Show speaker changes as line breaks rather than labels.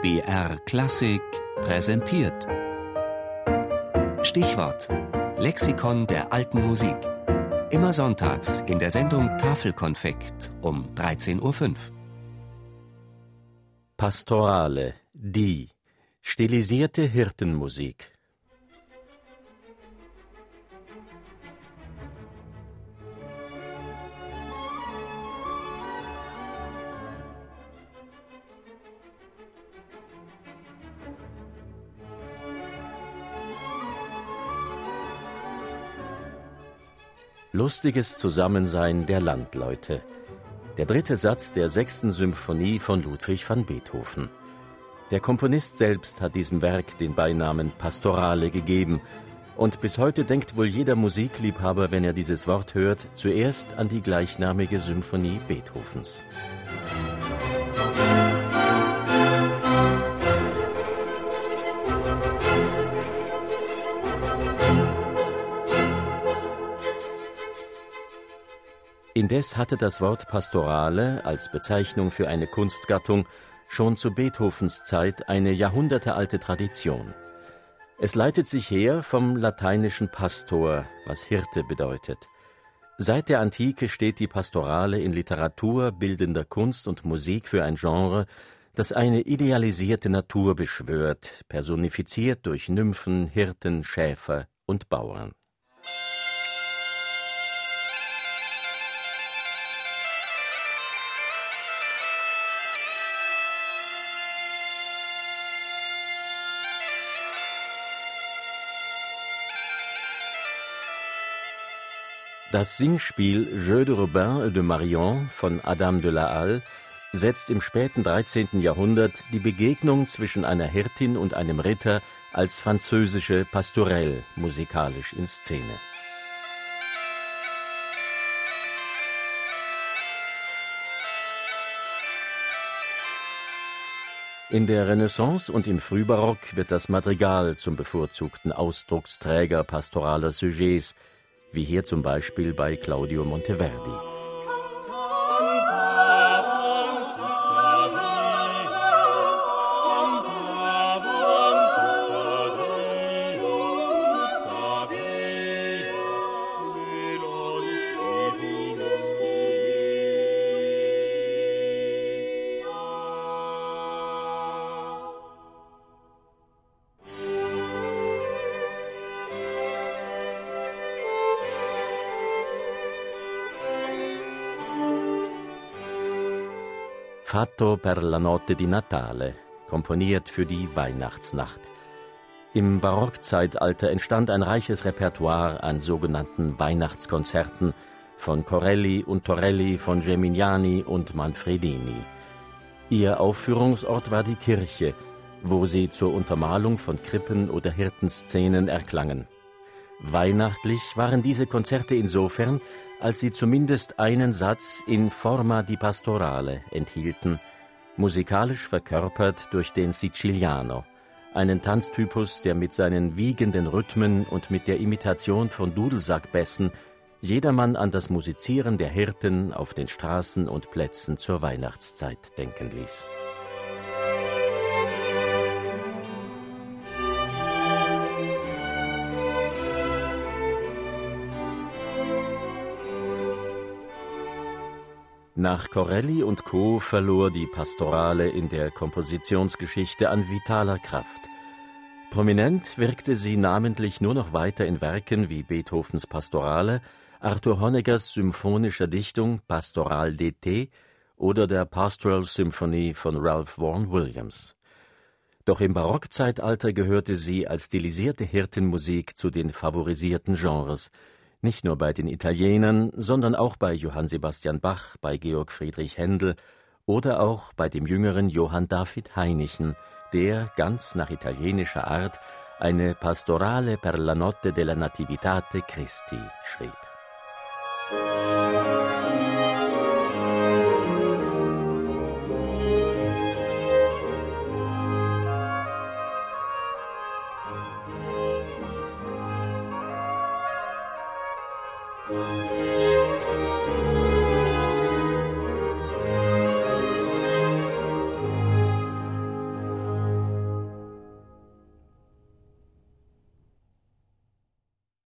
BR Klassik präsentiert. Stichwort: Lexikon der alten Musik. Immer sonntags in der Sendung Tafelkonfekt um 13.05 Uhr.
Pastorale, die stilisierte Hirtenmusik. Lustiges Zusammensein der Landleute. Der dritte Satz der sechsten Symphonie von Ludwig van Beethoven. Der Komponist selbst hat diesem Werk den Beinamen Pastorale gegeben, und bis heute denkt wohl jeder Musikliebhaber, wenn er dieses Wort hört, zuerst an die gleichnamige Symphonie Beethovens. Indes hatte das Wort Pastorale als Bezeichnung für eine Kunstgattung schon zu Beethovens Zeit eine jahrhundertealte Tradition. Es leitet sich her vom lateinischen Pastor, was Hirte bedeutet. Seit der Antike steht die Pastorale in Literatur, bildender Kunst und Musik für ein Genre, das eine idealisierte Natur beschwört, personifiziert durch Nymphen, Hirten, Schäfer und Bauern. Das Singspiel Jeu de Robin et de Marion von Adam de la Halle setzt im späten 13. Jahrhundert die Begegnung zwischen einer Hirtin und einem Ritter als französische Pastourelle musikalisch in Szene. In der Renaissance und im Frühbarock wird das Madrigal zum bevorzugten Ausdrucksträger pastoraler Sujets, wie hier zum Beispiel bei Claudio Monteverdi. Fatto per la notte di Natale, komponiert für die Weihnachtsnacht. Im Barockzeitalter entstand ein reiches Repertoire an sogenannten Weihnachtskonzerten von Corelli und Torelli, von Geminiani und Manfredini. Ihr Aufführungsort war die Kirche, wo sie zur Untermalung von Krippen oder Hirtenszenen erklangen. Weihnachtlich waren diese Konzerte insofern, als sie zumindest einen Satz in Forma di Pastorale enthielten, musikalisch verkörpert durch den Siciliano, einen Tanztypus, der mit seinen wiegenden Rhythmen und mit der Imitation von Dudelsackbässen jedermann an das Musizieren der Hirten auf den Straßen und Plätzen zur Weihnachtszeit denken ließ. Nach Corelli und Co. verlor die Pastorale in der Kompositionsgeschichte an vitaler Kraft. Prominent wirkte sie namentlich nur noch weiter in Werken wie Beethovens Pastorale, Arthur Honeckers symphonischer Dichtung Pastoral d'été oder der Pastoral Symphony von Ralph Vaughan Williams. Doch im Barockzeitalter gehörte sie als stilisierte Hirtenmusik zu den favorisierten Genres, nicht nur bei den Italienern, sondern auch bei Johann Sebastian Bach, bei Georg Friedrich Händel oder auch bei dem jüngeren Johann David Heinichen, der ganz nach italienischer Art eine Pastorale per la notte della Nativitate Christi schrieb.